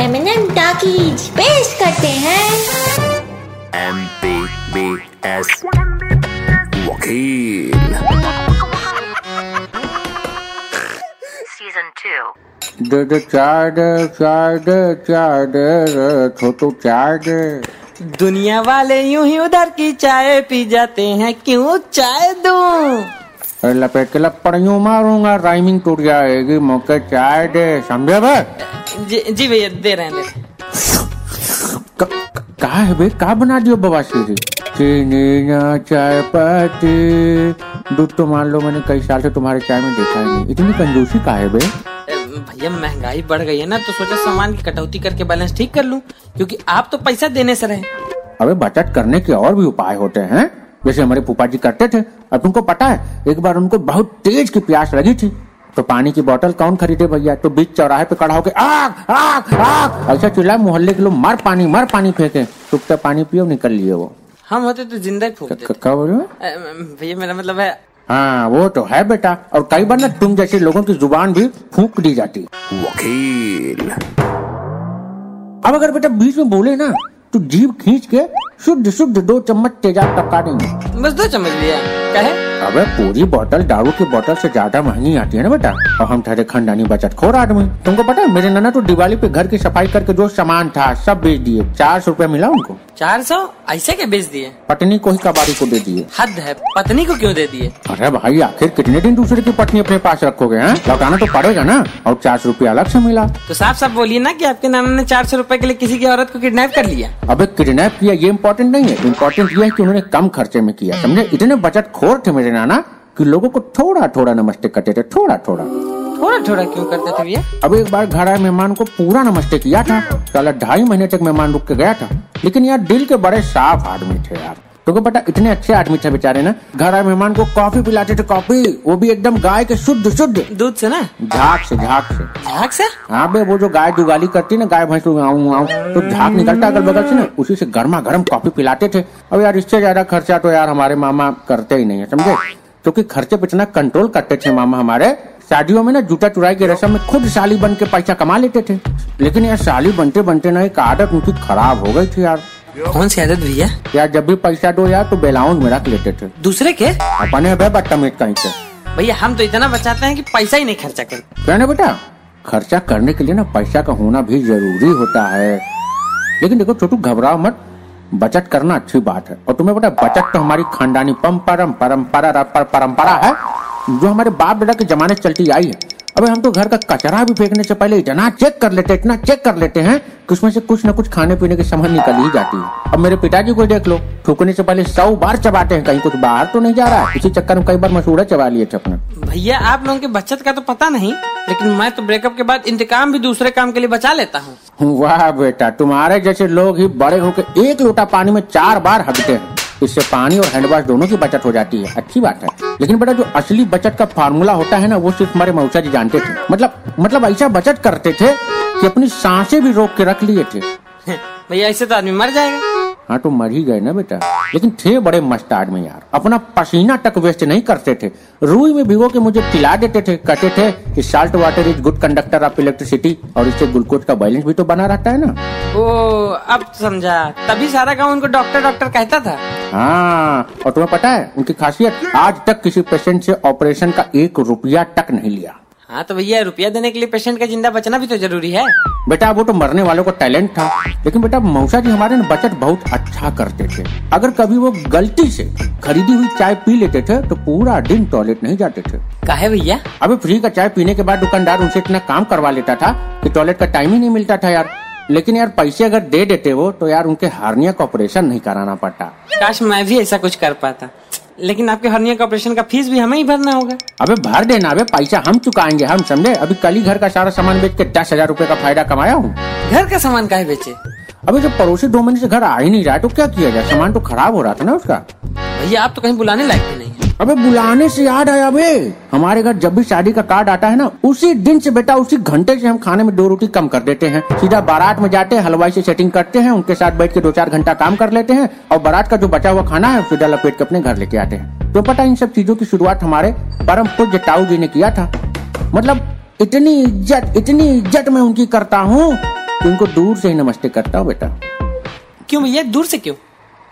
M talkies पेश करते हैं। एम पी बी एस वकील। Season 2. दे दे चार दे चार दे चार दे छोटू चार दे दुनिया वाले यूँ ही उधर की चाय पी जाते हैं क्यों चाय दूँ? लपेट के लपड़ियों मारूँगा राइमिंग टूट जाएगी मौके चाय दे समझे बे जी जी भैया दे रहे हैं रहे हैं। क- क- का है बे का बना दियो बवासीरी चीनी ना चाय पत्ती दूध तो मान लो मैंने कई साल से तुम्हारे चाय में देखा ही नहीं इतनी कंजूसी का है बे ए, भैया महँगाई बढ़ गई है ना तो सोचा सामान की कटौती करके बैलेंस ठीक कर लूँ क्योंकि आप तो पैसा देने से रहे। अबे बचत करने के और भी उपाय होते हैं। जैसे हमारे फूफा जी करते थे अब तुमको पता है एक बार उनको बहुत तेज की प्यास लगी थी तो पानी की बोतल कौन खरीदे भैया? तो बीच चौराहे पे खड़ा होके आग आग आग! ऐसा चिल्लाए मोहल्ले के लोग मर पानी मर पानी फेंके। चुपचाप पानी पियो निकल लिए वो। हम होते तो ज़िंदा ही फूक देते क्या बोल रहे हो? भैया मेरा मतलब है हाँ वो तो है बेटा। और कई बार ना तुम जैसे लोगों की ज़ुबान भी फूक दी जाती। वकील। अब अगर बेटा बीच में बोले ना तो जीभ खींच के शुद्ध शुद्ध दो चम्मच तेजाब का काटेंगे बस दो चम्मच लिया कहे? अबे पूरी बोतल दारू की बोतल से ज़्यादा महँगी आती है ना बेटा? और हम ठहरे खंडानी बचत खोर आदमी। तुमको पता है मेरे नाना तो दिवाली पे घर की सफ़ाई करके जो सामान था सब बेच दिए। चार सौ रूपया मिला उनको। चार सौ? ऐसे के बेच दिए? पत्नी को ही कबाड़ी को दे दिए। हद है पत्नी को क्यों दे दिए? अरे भाई आखिर कितने दिन दूसरे की पत्नी अपने पास रखोगे हैं? लौटाना तो पड़ेगा ना। और चार सौ रूपया अलग से मिला। तो साफ़ साफ़ बोलिए ना कि आपके नाना ने चार सौ रूपए के लिए किसी की औरत को किडनैप कर लिया। अबे किडनैप किया ये इम्पोर्टेंट नहीं है। इम्पोर्टेंट ये है की उन्होंने कम खर्चे में किया। समझे? इतने बचत खोर थे मेरे नाना कि लोगों को थोड़ा थोड़ा नमस्ते करते थे थोड़ा थोड़ा थोड़ा थोड़ा क्यों करते थे भैया? अब एक बार घर आए मेहमान को पूरा नमस्ते किया था साला ढाई महीने तक मेहमान रुक के गया था। लेकिन यार दिल के बड़े साफ़ आदमी थे यार। तो पता इतने अच्छे आदमी थे बेचारे ना। घर आए मेहमान को कॉफ़ी पिलाते थे कॉफ़ी। वो भी एकदम गाय के शुद्ध शुद्ध। दूध से ना? झाक से झाक से। झाक से? हाँ बे वो जो गाय दुगाली करती ना गाय भैंस आऊँ तो झाक निकलता अगल बगल से ना उसी से गर्मा गर्म कॉफ़ी पिलाते थे। अब यार इससे ज़्यादा खर्चा तो यार हमारे मामा करते ही नहीं है समझे? क्योंकि खर्चे पे इतना कंट्रोल करते थे मामा हमारे। शादियों में ना जूता चुराई की रस्म में खुद साली बन के पैसा कमा लेते थे। लेकिन यार साली बनते बनते ना एक आदत उनकी खराब हो गई थी यार। कौन सी आदत भैया? यार जब भी पैसा दो यार तो बेलाउंज में रख लेते थे। दूसरे के? अपने कहीं से। भैया हम तो इतना बचाते हैं कि पैसा ही नहीं खर्चा करते क्या ना बेटा? खर्चा करने के लिए ना पैसा का होना भी ज़रूरी होता है। लेकिन देखो छोटू घबराओ मत। बचत करना अच्छी बात है। और तुम्हें पता है बचत तो हमारी खानदानी परम्परा परंपरा है जो हमारे बाप दादा के जमाने चलती आई है। अबे हम तो घर का कचरा भी फेंकने से पहले इतना चेक कर लेते इतना चेक कर लेते हैं कि उसमें से कुछ न कुछ खाने पीने की सामान निकल ही जाती है। अब मेरे पिताजी को देख लो थूकने से पहले सौ बार चबाते हैं कहीं कुछ बाहर तो नहीं जा रहा है। इसी चक्कर में कई बार मसूड़ा चबा लिए थे अपने। भैया आप लोगों की बचत का तो पता नहीं लेकिन मैं तो ब्रेकअप के बाद इंतकाम भी दूसरे काम के लिए बचा लेता हूँ। वाह बेटा तुम्हारे जैसे लोग ही बड़े होकर एक लोटा पानी में चार बार हटते हैं। इससे पानी और हैंड वॉश दोनों की बचत हो जाती है। अच्छी बात है। लेकिन बेटा, जो असली बचत का फार्मूला होता है ना, वो सिर्फ़ हमारे मऊसा जी जानते थे। मतलब मतलब ऐसा बचत करते थे कि अपनी साँसें भी रोक के रख लिए थे। भैया, ऐसे तो आदमी मर जाएगा। हाँ तो मर ही गए ना बेटा। लेकिन थे बड़े मस्त में यार। अपना पसीना तक वेस्ट नहीं करते थे। रूई में भिगो के मुझे पिला देते थे कहते थे कि salt water is good conductor of electricity और इससे ग्लूकोज का बैलेंस भी तो बना रहता है ना। ओ अब समझा। तभी सारा गाँव उनको डॉक्टर डॉक्टर कहता था। हाँ और तुम्हें पता है उनकी खासियत आज तक किसी पेशेंट से ऑपरेशन का एक रुपया तक नहीं लिया। हाँ तो भैया रुपया देने के लिए पेशेंट का ज़िंदा बचना भी तो ज़रूरी है। बेटा वो तो मरने वालों का टैलेंट था लेकिन बेटा मौसा जी हमारे ना बचत बहुत अच्छा करते थे। अगर कभी वो गलती से खरीदी हुई चाय पी लेते थे तो पूरा दिन टॉयलेट नहीं जाते थे। काहे भैया? अभी फ्री का चाय पीने के बाद दुकानदार उनसे इतना काम करवा लेता था कि टॉयलेट का टाइम ही नहीं मिलता था यार। लेकिन यार पैसे अगर दे देते वो तो यार उनके हार्निया का ऑपरेशन नहीं कराना पड़ता। काश मैं भी ऐसा कुछ कर पाता। लेकिन आपके हर्निया का ऑपरेशन का फ़ीस भी हमें ही भरना होगा। अबे भर देना अबे पैसा हम चुकाएँगे हम समझे? अभी कल ही घर का सारा सामान बेच के दस हज़ार रूपए का फ़ायदा कमाया हूँ। घर का सामान काहे बेचे। अभी जब पड़ोसी दो महीने से घर आ ही नहीं रहा तो क्या किया जाए? सामान तो खराब हो रहा था ना उसका। भैया आप तो कहीं बुलाने लायक अबे बुलाने से याद आया बे। हमारे घर जब भी शादी का कार्ड आता है ना उसी दिन से बेटा उसी घंटे से हम खाने में दो रोटी कम कर देते हैं। सीधा बारात में जाते हैं हलवाई से सेटिंग करते हैं उनके साथ बैठ के दो चार घंटा काम कर लेते हैं और बारात का जो बचा हुआ खाना है सीधा लपेट के अपने घर लेके आते हैं। तो पता इन सब चीज़ों की शुरुआत हमारे परम पूज्य ताऊ जी ने किया था। मतलब इतनी इज़्ज़त इतनी इज़्ज़त मैं उनकी करता हूँ उनको दूर से ही नमस्ते करता हूँ बेटा। क्यों भैया? दूर से क्यों?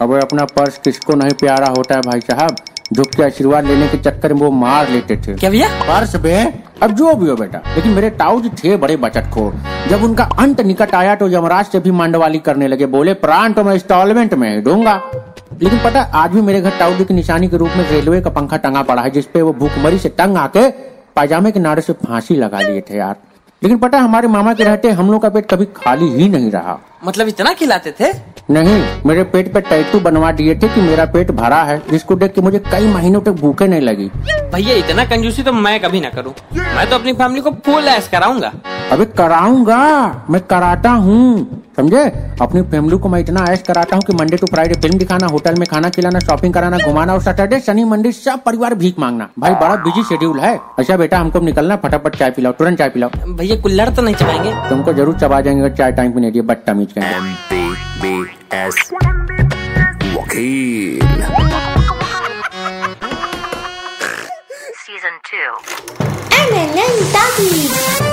अब अपना पर्स किसको नहीं प्यारा होता है भाई साहब? झुक के आशीर्वाद लेने के चक्कर में वो मार लेते थे। क्या भैया? पर्स बे अब जो भी हो बेटा लेकिन मेरे ताऊ जी थे बड़े बचत खोर जब उनका अंत निकट आया तो यमराज से भी मांडवाली करने लगे बोले प्राण तो मैं इंस्टॉलमेंट में दूँगा। लेकिन पता आज भी मेरे घर ताऊ जी की निशानी के रूप में रेलवे का पंखा टंगा पड़ा है जिसपे वो भूखमरी से तंग आके पायजामे के नारे से फांसी लगा लिए थे यार। लेकिन पता हमारे मामा के रहते हम लोग का पेट कभी खाली ही नहीं रहा। मतलब इतना खिलाते थे? नहीं मेरे पेट पे टैटू बनवा दिए थे कि मेरा पेट भरा है। जिसको देख के मुझे कई महीनों तक भूखे नहीं लगी। भैया इतना कंजूसी तो मैं कभी ना करूँ। मैं तो अपनी फैमिली को फुल ऐश कराऊँगा। अबे कराऊँगा। मैं कराता हूँ समझे? अपनी फैमिली को मैं इतना ऐश कराता हूँ कि मंडे टू फ्राइडे फ़िल्म दिखाना होटल में खाना खिलाना शॉपिंग कराना घुमाना और सैटरडे शनि मंडे सब परिवार भीख मांगना। भाई बड़ा बिज़ी शेड्यूल है। अच्छा बेटा हमको निकलना फटाफट चाय पिलाओ तुरंत चाय पिलाओ। भैया कुल्लड़ तो नहीं चबाएँगे? तुमको ज़रूर चबा जाएँगे चाय टाइम पे नहीं दिए बदतमीज कहेंगे। एम पी बी एस वकील Season 2. MLN Talkies.